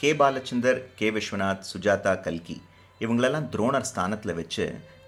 K Balachander K Viswanath Sujatha கல்கி இவங்களெல்லாம் துரோணர் ஸ்தானத்தில் வச்சு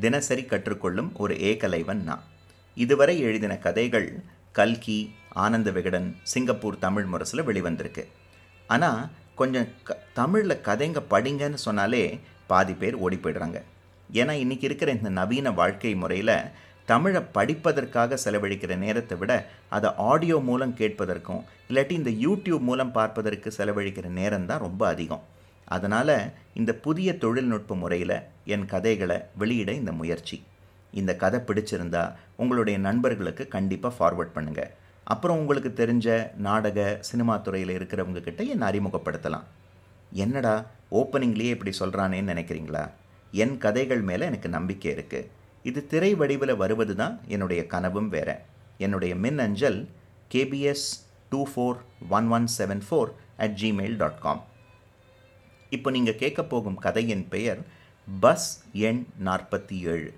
தினசரி கற்றுக்கொள்ளும் ஒரு ஏகலைவன் நான். இதுவரை எழுதின கதைகள் கல்கி ஆனந்த விகடன் சிங்கப்பூர் தமிழ் முரசில் வெளிவந்திருக்கு. ஆனால் கொஞ்சம் க தமிழில் கதைங்க படிங்கன்னு சொன்னாலே பாதி பேர் ஓடி போயிடுறாங்க. ஏன்னா இன்றைக்கி இருக்கிற இந்த நவீன வாழ்க்கை முறையில் தமிழை படிப்பதற்காக செலவழிக்கிற நேரத்தை விட அதை ஆடியோ மூலம் கேட்பதற்கும் இல்லாட்டி இந்த யூடியூப் மூலம் பார்ப்பதற்கு செலவழிக்கிற நேரம் தான் ரொம்ப அதிகம். அதனால் இந்த புதிய தொழில்நுட்ப முறையில் என் கதைகளை வெளியிட இந்த முயற்சி. இந்த கதை பிடிச்சிருந்தா உங்களுடைய நண்பர்களுக்கு கண்டிப்பாக ஃபார்வர்ட் பண்ணுங்கள் அப்புறம் உங்களுக்கு தெரிஞ்ச நாடக சினிமா துறையில் இருக்கிறவங்க கிட்ட என்னை அறிமுகப்படுத்தலாம். என்னடா ஓப்பனிங்லேயே இப்படி சொல்கிறானேன்னு நினைக்கிறீங்களா? என் கதைகள் மேலே எனக்கு நம்பிக்கை இருக்குது இது திரை வடிவில் வருவது தான் என்னுடைய கனவும் வேற. என்னுடைய மின் அஞ்சல் KBS two four one one seven four at Gmail dot com இப்போ நீங்கள் கேட்க போகும் கதையின் பெயர் பஸ் எண் நாற்பத்தி ஏழு.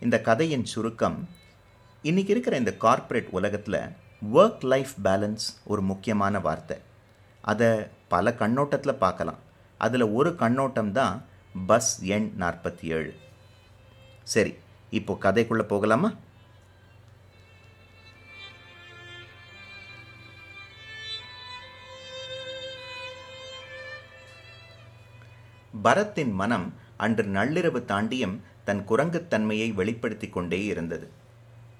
இந்த கதையின் சுருக்கம் இன்றைக்கி இருக்கிற இந்த கார்ப்பரேட் உலகத்தில் ஒர்க் லைஃப் பேலன்ஸ் ஒரு முக்கியமான வார்த்தை. அதை பல கண்ணோட்டத்தில் பார்க்கலாம். அதில் ஒரு கண்ணோட்டம் தான் பஸ் எண் நாற்பத்தி ஏழு. சரி இப்போ கதைக்குள்ளே போகலாமா? பரத்தின் மனம் அன்று நள்ளிரவு தாண்டியும் தன் குரங்குத்தன்மையை வெளிப்படுத்தி கொண்டே இருந்தது.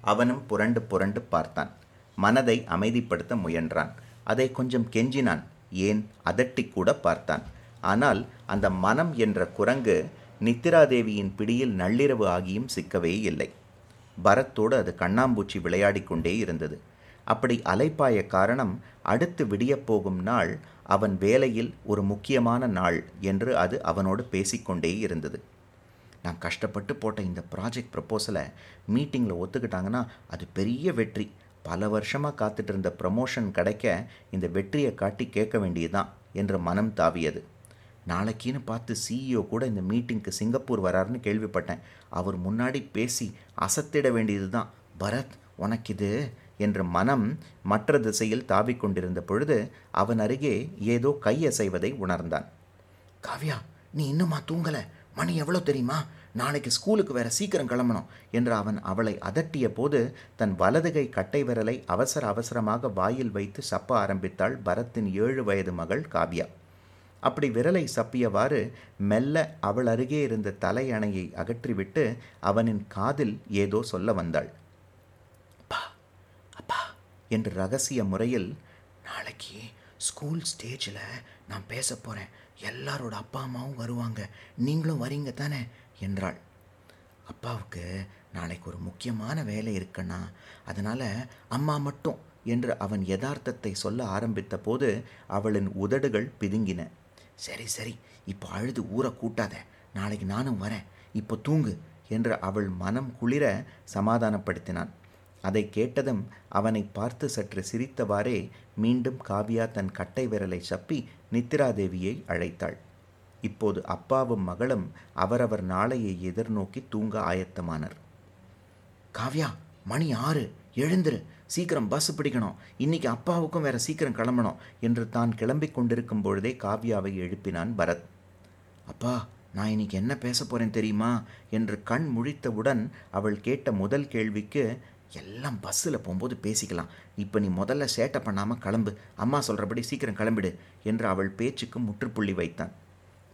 அவனும் புரண்டு புரண்டு பார்த்தான். மனதை அமைதிப்படுத்த முயன்றான். அதை கொஞ்சம் கெஞ்சினான். ஏன்? அதட்டி கூட பார்த்தான். ஆனால் அந்த மனம் என்ற குரங்கு நித்திராதேவியின் பிடியில் நள்ளிரவு ஆகியும் சிக்கவே இல்லை. பரத்தோடு அது கண்ணாம்பூச்சி விளையாடிக்கொண்டே இருந்தது. அப்படி அலைப்பாய காரணம் அடுத்து விடியப்போகும் நாள் அவன் வேலையில் ஒரு முக்கியமான நாள் என்று அது அவனோடு பேசிக்கொண்டே இருந்தது. நான் கஷ்டப்பட்டு போட்ட இந்த ப்ராஜெக்ட் ப்ரப்போசலை மீட்டிங்கில் ஒத்துக்கிட்டாங்கன்னா அது பெரிய வெற்றி. பல வருஷமாக காத்துட்டு இருந்த ப்ரமோஷன் கிடைக்க இந்த வெற்றியை காட்டி கேட்க வேண்டியதுதான் என்ற மனம் தாவியது. நாளைக்கின்னு பார்த்து சிஇஓ கூட இந்த மீட்டிங்க்கு சிங்கப்பூர் வராருன்னு கேள்விப்பட்டேன். அவர் முன்னாடி பேசி அசத்திட வேண்டியது தான் பரத் உனக்கு இது என்ற மனம் மற்ற திசையில் தாவிக்கொண்டிருந்த பொழுது அவன் அருகே ஏதோ கையசைவதை உணர்ந்தான். காவ்யா நீ இன்னுமா தூங்கலை? மணி எவ்வளோ தெரியுமா? நாளைக்கு ஸ்கூலுக்கு வேற சீக்கிரம் கிளம்பணும் என்று அவன் அவளை அதட்டிய போது தன் வலதுகை கட்டை விரலை அவசர அவசரமாக வாயில் வைத்து சப்ப ஆரம்பித்தாள் பரத்தின் ஏழு வயது மகள் காவ்யா. அப்படி விரலை சப்பியவாறு மெல்ல அவள் அருகே இருந்த தலையணையை அகற்றிவிட்டு அவனின் காதில் ஏதோ சொல்ல வந்தாள். அப்பா அப்பா என்று ரகசிய முறையில் நாளைக்கு ஸ்கூல் ஸ்டேஜில் நான் பேச போகிறேன் எல்லாரோட அப்பா அம்மாவும் வருவாங்க. நீங்களும் வரீங்க தானே? என்றாள். அப்பாவுக்கு நாளைக்கு ஒரு முக்கியமான வேலை இருக்குன்னா அதனால் அம்மா மட்டும் என்று அவன் யதார்த்தத்தை சொல்ல ஆரம்பித்த போது அவளின் உதடுகள் பிதுங்கின. சரி சரி. இப்போ அழுது ஊரை கூட்டாத. நாளைக்கு நானும் வரேன். இப்போ தூங்கு என்று அவள் மனம் குளிர சமாதானப்படுத்தினான். அதை கேட்டதும் அவனை பார்த்து சற்று சிரித்தவாறே மீண்டும் காவியா தன் கட்டை விரலை சப்பி நித்திராதேவியை அழைத்தாள். இப்போது அப்பாவும் மகளும் அவரவர் நாளையை எதிர்நோக்கி தூங்க ஆயத்தமானர். காவ்யா மணி ஆறு. எழுந்துரு சீக்கிரம் பஸ் பிடிக்கணும். இன்னைக்கு அப்பாவுக்கும் வேற சீக்கிரம் கிளம்பணும் என்று தான் கிளம்பிக் கொண்டிருக்கும் பொழுதே காவ்யாவை எழுப்பினான் பரத். அப்பா நான் இன்னைக்கு என்ன பேச போறேன் தெரியுமா? என்று கண் முழித்தவுடன் அவள் கேட்ட முதல் கேள்விக்கு எல்லாம் பஸ்ஸில் போகும்போது பேசிக்கலாம். இப்போ நீ முதல்ல சேட்டை பண்ணாமல் கிளம்பு. அம்மா சொல்கிறபடி சீக்கிரம் கிளம்பிடு என்று அவள் பேச்சுக்கு முற்றுப்புள்ளி வைத்தான்.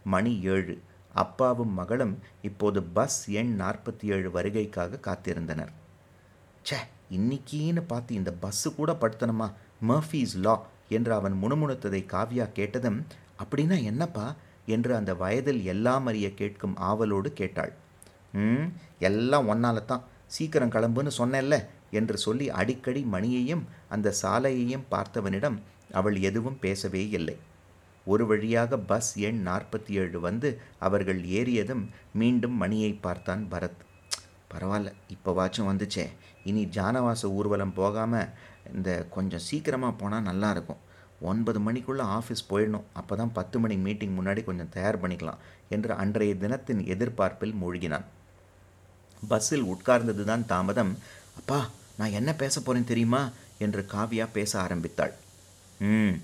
மணி ஏழு. அப்பாவும் மகளும் இப்போது பஸ் எண் நாற்பத்தி ஏழு வருகைக்காக காத்திருந்தனர். ச்சே இன்னிக்கின்னு பார்த்து இந்த பஸ்ஸு கூட படுத்தணுமா? மர்ஃபீஸ் லா என்று அவன் முணுமுணுத்ததை காவ்யா கேட்டதும் அப்படின்னா என்னப்பா? என்று அந்த வயதில் எல்லாம் அறிய கேட்கும் ஆவலோடு கேட்டாள். ம் எல்லாம் ஒன்னால தான் சீக்கிரம் கிளம்புன்னு சொன்னேன்ல என்று சொல்லி அடிக்கடி மணியையும் அந்த சாலையையும் பார்த்தவனிடம் அவள் எதுவும் பேசவே இல்லை. ஒரு வழியாக பஸ் எண் நாற்பத்தி ஏழு வந்து அவர்கள் ஏறியதும் மீண்டும் மணியை பார்த்தான் பரத். பரவாயில்ல இப்போவாச்சும் வந்துச்சே. இனி ஜானவாச ஊர்வலம் போகாமல் இந்த கொஞ்சம் சீக்கிரமாக போனால் நல்லா இருக்கும் ஒன்பது மணிக்குள்ளே ஆஃபீஸ் போயிடணும். அப்போ தான் பத்து மணி மீட்டிங் முன்னாடி கொஞ்சம் தயார் பண்ணிக்கலாம் என்று அன்றைய தினத்தின் எதிர்பார்ப்பில் மூழ்கினான். பஸ்ஸில் உட்கார்ந்தது தான் தாமதம். அப்பா நான் என்ன பேச போகிறேன் தெரியுமா? என்று காவியா பேச ஆரம்பித்தாள். ம்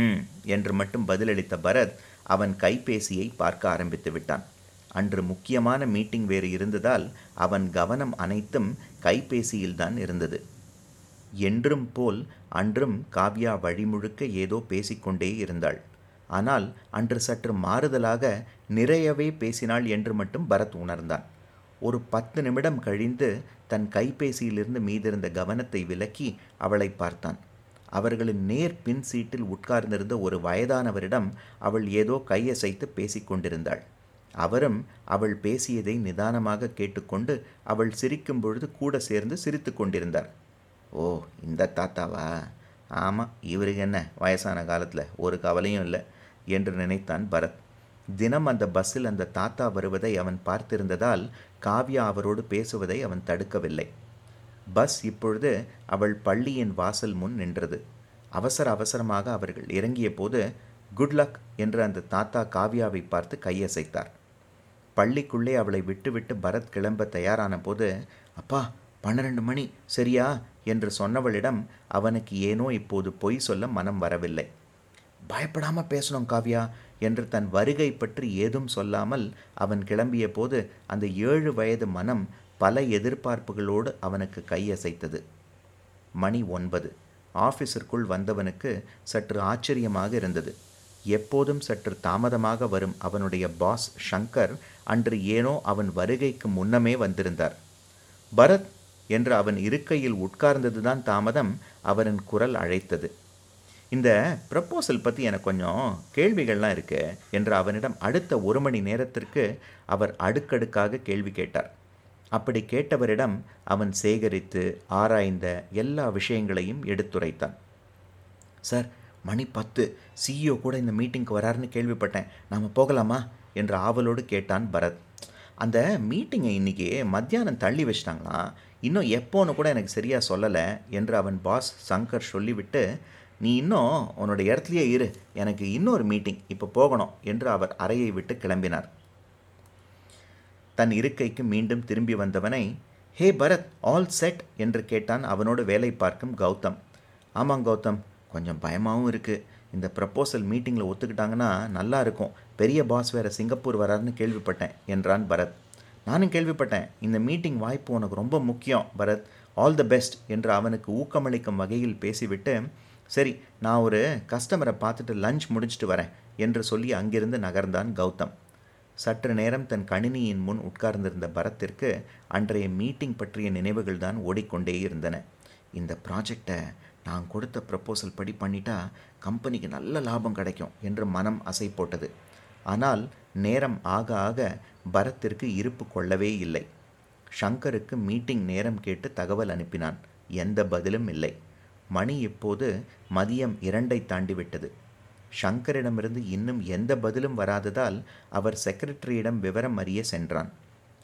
ம் என்று மட்டும் பதிலளித்த பரத் அவன் கைபேசியை பார்க்க ஆரம்பித்து விட்டான். அன்று முக்கியமான மீட்டிங் வேறு இருந்ததால் அவன் கவனம் அனைத்தும் கைபேசியில்தான் இருந்தது. என்றும் போல் அன்றும் காவ்யா வழிமுழுக்க ஏதோ பேசிக்கொண்டே இருந்தாள். ஆனால் அன்று சற்று மாறுதலாக நிறையவே பேசினாள் என்று மட்டும் பரத் உணர்ந்தான். ஒரு பத்து நிமிடம் கழிந்து தன் கைபேசியிலிருந்து மீதிருந்த கவனத்தை விலக்கி அவளை பார்த்தான். அவர்களின் நேர் பின் சீட்டில் உட்கார்ந்திருந்த ஒரு வயதானவரிடம் அவள் ஏதோ கையசைத்து பேசிக்கொண்டிருந்தாள். அவரும் அவள் பேசியதை நிதானமாக கேட்டுக்கொண்டு அவள் சிரிக்கும் பொழுது கூட சேர்ந்து சிரித்து கொண்டிருந்தார். ஓ இந்த தாத்தாவா? ஆமாம் இவருக்கு என்ன? வயசான காலத்தில். ஒரு கவலையும் இல்லை என்று நினைத்தான் பரத். தினம் அந்த பஸ்ஸில் அந்த தாத்தா வருவதை அவன் பார்த்திருந்ததால் காவ்யா அவரோடு பேசுவதை அவன் தடுக்கவில்லை. பஸ் இப்பொழுது அவள் பள்ளியின் வாசல் முன் நின்றது. அவசர அவசரமாக அவர்கள் இறங்கிய போது குட் லக் என்று அந்த தாத்தா காவ்யாவை பார்த்து கையசைத்தார். பள்ளிக்குள்ளே அவளை விட்டுவிட்டு பரத் கிளம்ப தயாரான போது அப்பா பன்னிரண்டு மணி சரியா? என்று சொன்னவளிடம் அவனுக்கு ஏனோ இப்போது பொய் சொல்ல மனம் வரவில்லை. பயப்படாம பேசணும் காவ்யா என்று தன் வருகை பற்றி ஏதும் சொல்லாமல் அவன் கிளம்பிய போது அந்த ஏழு வயது மனம் பல எதிர்பார்ப்புகளோடு அவனுக்கு கையசைத்தது. மணி ஒன்பது. ஆஃபீஸிற்குள் வந்தவனுக்கு சற்று ஆச்சரியமாக இருந்தது. எப்போதும் சற்று தாமதமாக வரும் அவனுடைய பாஸ் ஷங்கர் அன்று ஏனோ அவன் வருகைக்கு முன்னமே வந்திருந்தார். பரத் என்று அவன் இருக்கையில் உட்கார்ந்ததுதான் தாமதம் அவனின் குரல் அழைத்தது. இந்த ப்ரப்போசல் பற்றி எனக்கு கொஞ்சம் கேள்விகள்லாம் இருக்கு என்று அவனிடம் அடுத்த ஒரு மணி நேரத்திற்கு அவர் அடுக்கடுக்காக கேள்வி கேட்டார். அப்படி கேட்டவரிடம் அவன் சேகரித்து ஆராய்ந்த எல்லா விஷயங்களையும் எடுத்துரைத்தான். சார் மணி பத்து. சிஇஓ கூட இந்த மீட்டிங்க்கு வராருன்னு கேள்விப்பட்டேன். நாம் போகலாமா? என்று ஆவலோடு கேட்டான் பரத். அந்த மீட்டிங்கை இன்றைக்கி மத்தியானம் தள்ளி வச்சிட்டாங்களாம் இன்னும் எப்போன்னு கூட எனக்கு சரியாக சொல்லலை என்று அவன் பாஸ் சங்கர் சொல்லிவிட்டு நீ இன்னும் உன்னோட இடத்துலையே இரு. எனக்கு இன்னொரு மீட்டிங் இப்போ போகணும். என்று அவர் அறையை விட்டு கிளம்பினார். தன் இருக்கைக்கு மீண்டும் திரும்பி வந்தவனை ஹே பரத் ஆல் செட் என்று கேட்டான் அவனோடு வேலை பார்க்கும் கௌதம். ஆமாம் கௌதம். கொஞ்சம் பயமாகவும் இருக்குது இந்த ப்ரப்போசல் மீட்டிங்கில் ஒத்துக்கிட்டாங்கன்னா நல்லா இருக்கும். பெரிய பாஸ் வேறு சிங்கப்பூர் வராருன்னு கேள்விப்பட்டேன் என்றான் பரத். நானும் கேள்விப்பட்டேன் இந்த மீட்டிங் வாய்ப்பு உனக்கு ரொம்ப முக்கியம் பரத். ஆல் த பெஸ்ட் என்று அவனுக்கு ஊக்கமளிக்கும் வகையில் பேசிவிட்டு சரி நான் ஒரு கஸ்டமரை பார்த்துட்டு லஞ்ச் முடிச்சுட்டு வரேன் என்று சொல்லி அங்கிருந்து நகர்ந்தான் கௌதம். சற்று நேரம் தன் கணினியின் முன் உட்கார்ந்திருந்த பரத்திற்கு அன்றைய மீட்டிங் பற்றிய நினைவுகள் தான் ஓடிக்கொண்டே இருந்தன. இந்த ப்ராஜெக்டை நான் கொடுத்த ப்ரப்போசல் படி பண்ணிட்டா கம்பெனிக்கு நல்ல லாபம் கிடைக்கும் என்று மனம் அசை போட்டது ஆனால் நேரம் ஆக ஆக பரத்திற்கு இருப்பு கொள்ளவே இல்லை. ஷங்கருக்கு மீட்டிங் நேரம் கேட்டு தகவல் அனுப்பினான். எந்த பதிலும் இல்லை. மணி இப்போது மதியம் இரண்டை தாண்டிவிட்டது. ஷங்கரிடமிருந்து இன்னும் எந்த பதிலும் வராததால் அவர் செக்ரட்டரியிடம் விவரம் அறிய சென்றான்.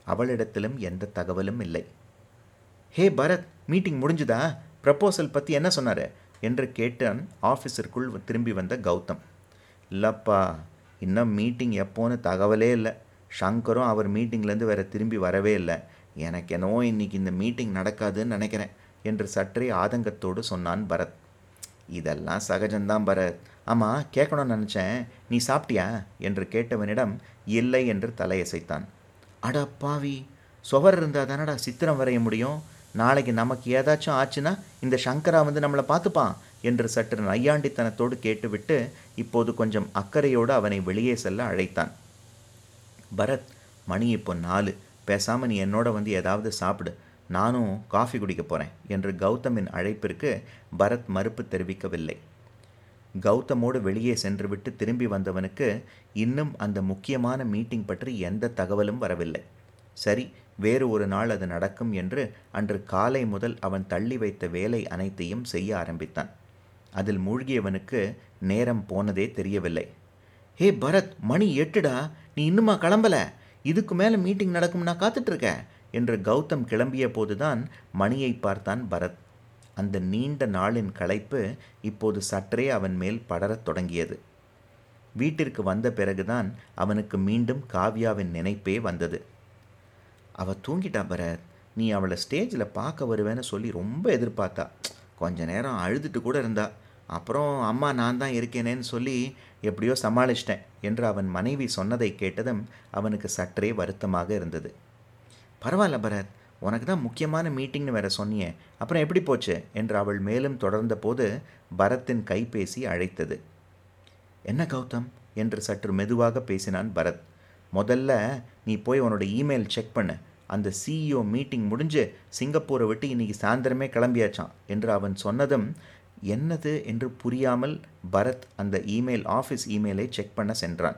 அவளிடத்திலும் எந்த தகவலும் இல்லை. ஹே பரத் மீட்டிங் முடிஞ்சுதா? ப்ரப்போசல் பற்றி என்ன சொன்னார்? என்று கேட்டான் ஆஃபீஸருக்குள் திரும்பி வந்த கௌதம். இல்லைப்பா இன்னும் மீட்டிங் எப்போன்னு தகவலே இல்லை. ஷங்கரும் அவர் மீட்டிங்லேருந்து வேறு திரும்பி வரவே இல்லை. எனக்கு என்னவோ இன்றைக்கி இந்த மீட்டிங் நடக்காதுன்னு நினைக்கிறேன் என்று சற்றே ஆதங்கத்தோடு சொன்னான் பரத். இதெல்லாம் சகஜம்தான் பரத். ஆமாம் கேட்கணும்னு நினச்சேன். நீ சாப்பிட்டியா? என்று கேட்டவனிடம் இல்லை என்று தலையசைத்தான். அடா பாவி சுவர் இருந்தால் தானடா சித்திரம் வரைய முடியும்? நாளைக்கு நமக்கு ஏதாச்சும் ஆச்சுன்னா இந்த சங்கரா வந்து நம்மளை பார்த்துப்பான் என்று சற்று நையாண்டித்தனத்தோடு கேட்டுவிட்டு இப்போது கொஞ்சம் அக்கறையோடு அவனை வெளியே செல்ல அழைத்தான். பரத் மணி இப்போ நாலு. பேசாமல் நீ என்னோட வந்து ஏதாவது சாப்பிடு. நானும் காஃபி குடிக்க போகிறேன் என்று கௌதமின் அழைப்பிற்கு பரத் மறுப்பு தெரிவிக்கவில்லை. கௌதமோடு வெளியே சென்றுவிட்டு திரும்பி வந்தவனுக்கு இன்னும் அந்த முக்கியமான மீட்டிங் பற்றி எந்த தகவலும் வரவில்லை. சரி வேறு ஒரு நாள் அது நடக்கும் என்று அன்று காலை முதல் அவன் தள்ளி வைத்த வேலை அனைத்தையும் செய்ய ஆரம்பித்தான். அதில் மூழ்கியவனுக்கு நேரம் போனதே தெரியவில்லை. ஹே பரத் மணி எட்டுடா. நீ இன்னுமா கிளம்பல? இதுக்கு மேலே மீட்டிங் நடக்கும் நான் காத்துட்ருக்க? என்று கௌதம் கிளம்பிய போதுதான் மணியை பார்த்தான் பரத். அந்த நீண்ட நாளின் களைப்பு இப்போது சற்றே அவன் மேல் படரத் தொடங்கியது. வீட்டிற்கு வந்த பிறகுதான் அவனுக்கு மீண்டும் காவ்யாவின் நினைப்பே வந்தது. அவள் தூங்கிட்டா பரத் நீ அவளை ஸ்டேஜில் பார்க்க வருவேன்னு சொல்லி ரொம்ப எதிர்பார்த்தா. கொஞ்ச நேரம் அழுதுட்டு கூட இருந்தா. அப்புறம் அம்மா நான் தான் இருக்கேனேன்னு சொல்லி எப்படியோ சமாளிச்சிட்டேன் என்று அவன் மனைவி சொன்னதை கேட்டதும் அவனுக்கு சற்றே வருத்தமாக இருந்தது. பரவாயில்ல பரத் உனக்கு தான் முக்கியமான மீட்டிங்னு வேற சொன்னியே. அப்புறம் எப்படி போச்சு? என்று அவள் மேலும் தொடர்ந்த போது பரத்தின் கைபேசி அழைத்தது. என்ன கௌதம்? என்று சற்று மெதுவாக பேசினான் பரத். முதல்ல நீ போய் உன்னோட இமெயில் செக் பண்ணு. அந்த சிஇஓ மீட்டிங் முடிஞ்சு சிங்கப்பூரை விட்டு இன்னைக்கு சாயந்தரமே கிளம்பியாச்சான் என்று அவன் சொன்னதும் என்னது? என்று புரியாமல் பரத் அந்த இமெயில் ஆஃபீஸ் இமெயிலை செக் பண்ண சென்றான்.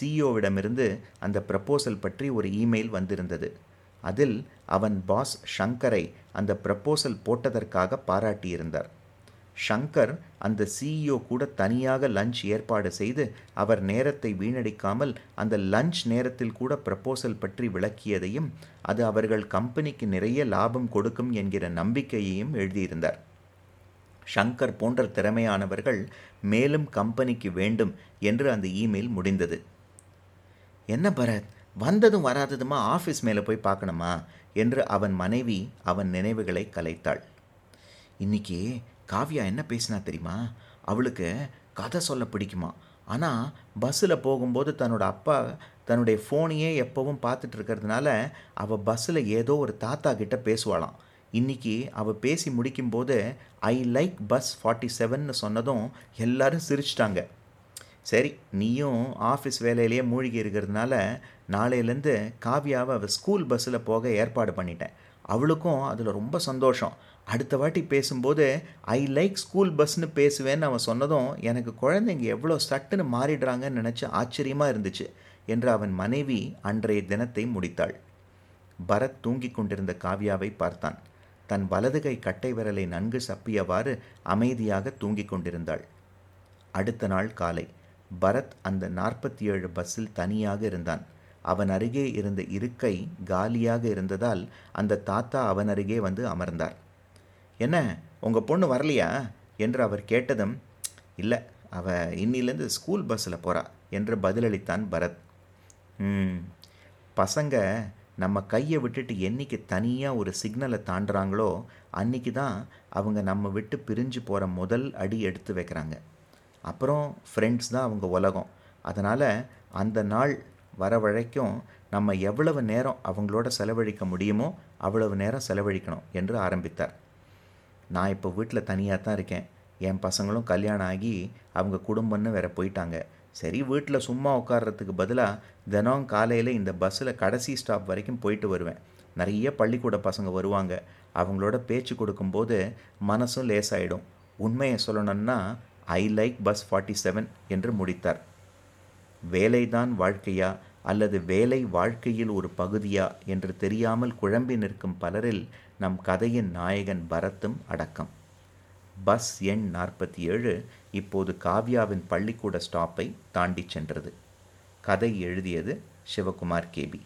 சிஇஓவிடமிருந்து அந்த ப்ரப்போசல் பற்றி ஒரு இமெயில் வந்திருந்தது. அதில் அவன் பாஸ் ஷங்கரை அந்த ப்ரப்போசல் போட்டதற்காக பாராட்டியிருந்தார். ஷங்கர் அந்த சிஇஓ கூட தனியாக லஞ்ச் ஏற்பாடு செய்து அவர் நேரத்தை வீணடிக்காமல் அந்த லஞ்ச் நேரத்தில் கூட ப்ரப்போசல் பற்றி விளக்கியதையும் அது அவர்கள் கம்பெனிக்கு நிறைய லாபம் கொடுக்கும் என்கிற நம்பிக்கையையும் எழுதியிருந்தார். ஷங்கர் போன்ற திறமையானவர்கள் மேலும் கம்பெனிக்கு வேண்டும் என்று அந்த இமெயில் முடிந்தது. என்ன பரத் வந்ததும் வராததுமா? ஆஃபீஸ் மேலே போய் பார்க்கணுமா? என்று அவன் மனைவி அவன் நினைவுகளை கலைத்தாள். இன்னைக்கு காவ்யா என்ன பேசினா தெரியுமா? அவளுக்கு கதை சொல்ல பிடிக்குமா? ஆனால் பஸ்ஸில் போகும்போது தன்னோட அப்பா தன்னுடைய ஃபோனையே எப்போவும் பார்த்துட்டு இருக்கிறதுனால அவள் பஸ்ஸில் ஏதோ ஒரு தாத்தா கிட்ட பேசுவாளாம். இன்னைக்கு அவள் பேசி முடிக்கும்போது ஐ லைக் பஸ் ஃபார்ட்டி செவன்னு சொன்னதும் எல்லாரும் சிரிச்சிட்டாங்க. சரி நீயும் ஆஃபீஸ் வேலையிலேயே மூழ்கி இருக்கிறதுனால நாளையிலேருந்து காவியாவை அவள் ஸ்கூல் பஸ்ஸில் போக ஏற்பாடு பண்ணிட்டேன். அவளுக்கும் அதில் ரொம்ப சந்தோஷம். அடுத்த வாட்டி பேசும்போது ஐ லைக் ஸ்கூல் பஸ்ன்னு பேசுவேன்னு அவன் சொன்னதும் எனக்கு குழந்தைங்க எவ்வளோ சட்டுன்னு மாறிடுறாங்கன்னு நினச்சி ஆச்சரியமாக இருந்துச்சு என்று அவன் மனைவி அன்றைய தினத்தை முடித்தாள். பரத் தூங்கிக் கொண்டிருந்த காவ்யாவை பார்த்தான். தன் வலது கை கட்டை விரலை நன்கு சப்பியவாறு அமைதியாக தூங்கிக் கொண்டிருந்தாள். அடுத்த நாள் காலை பரத் அந்த நாற்பத்தி ஏழு பஸ்ஸில் தனியாக இருந்தான். அவன் அருகே இருந்த இருக்கை காலியாக இருந்ததால் அந்த தாத்தா அவன் அருகே வந்து அமர்ந்தார். என்ன உங்கள் பொண்ணு வரலையா? என்று அவர் கேட்டதும் இல்லை அவ இன்னிலேருந்து ஸ்கூல் பஸ்ஸில் போகிறா என்று பதிலளித்தான் பரத். ம் பசங்க நம்ம கையை விட்டுட்டு என்னைக்கு தனியாக ஒரு சிக்னலை தாண்டுறாங்களோ அன்னைக்கு தான் அவங்க நம்ம விட்டு பிரிஞ்சு போகிற முதல் அடி எடுத்து வைக்கிறாங்க. அப்புறம் ஃப்ரெண்ட்ஸ் தான் அவங்க உலகம். அதனால் அந்த நாள் வர வரைக்கும் நம்ம எவ்வளவு நேரம் அவங்களோட செலவழிக்க முடியுமோ அவ்வளவு நேரம் செலவழிக்கணும் என்று ஆரம்பித்தார். நான் இப்போ வீட்டில் தனியாக தான் இருக்கேன். என் பசங்களும் கல்யாணம் ஆகி அவங்க குடும்பம்னு வேற போயிட்டாங்க. சரி வீட்டில் சும்மா உட்கார்றதுக்கு பதிலாக தினம் காலையில் இந்த பஸ்ஸில் கடைசி ஸ்டாப் வரைக்கும் போயிட்டு வருவேன். நிறைய பள்ளிக்கூட பசங்க வருவாங்க. அவங்களோட பேச்சு கொடுக்கும்போது மனசும் லேசாயிடும். உண்மையை சொல்லணும்னா I like bus forty seven என்று முடித்தார். வேலைதான் வாழ்க்கையா அல்லது வேலை வாழ்க்கையில் ஒரு பகுதியா என்று தெரியாமல் குழம்பி நிற்கும் பலரில் நம் கதையின் நாயகன் பரத்தும் அடக்கம். பஸ் எண் நாற்பத்தி ஏழு இப்போது காவ்யாவின் பள்ளிக்கூட ஸ்டாப்பை தாண்டி சென்றது. கதை எழுதியது சிவகுமார் கேபி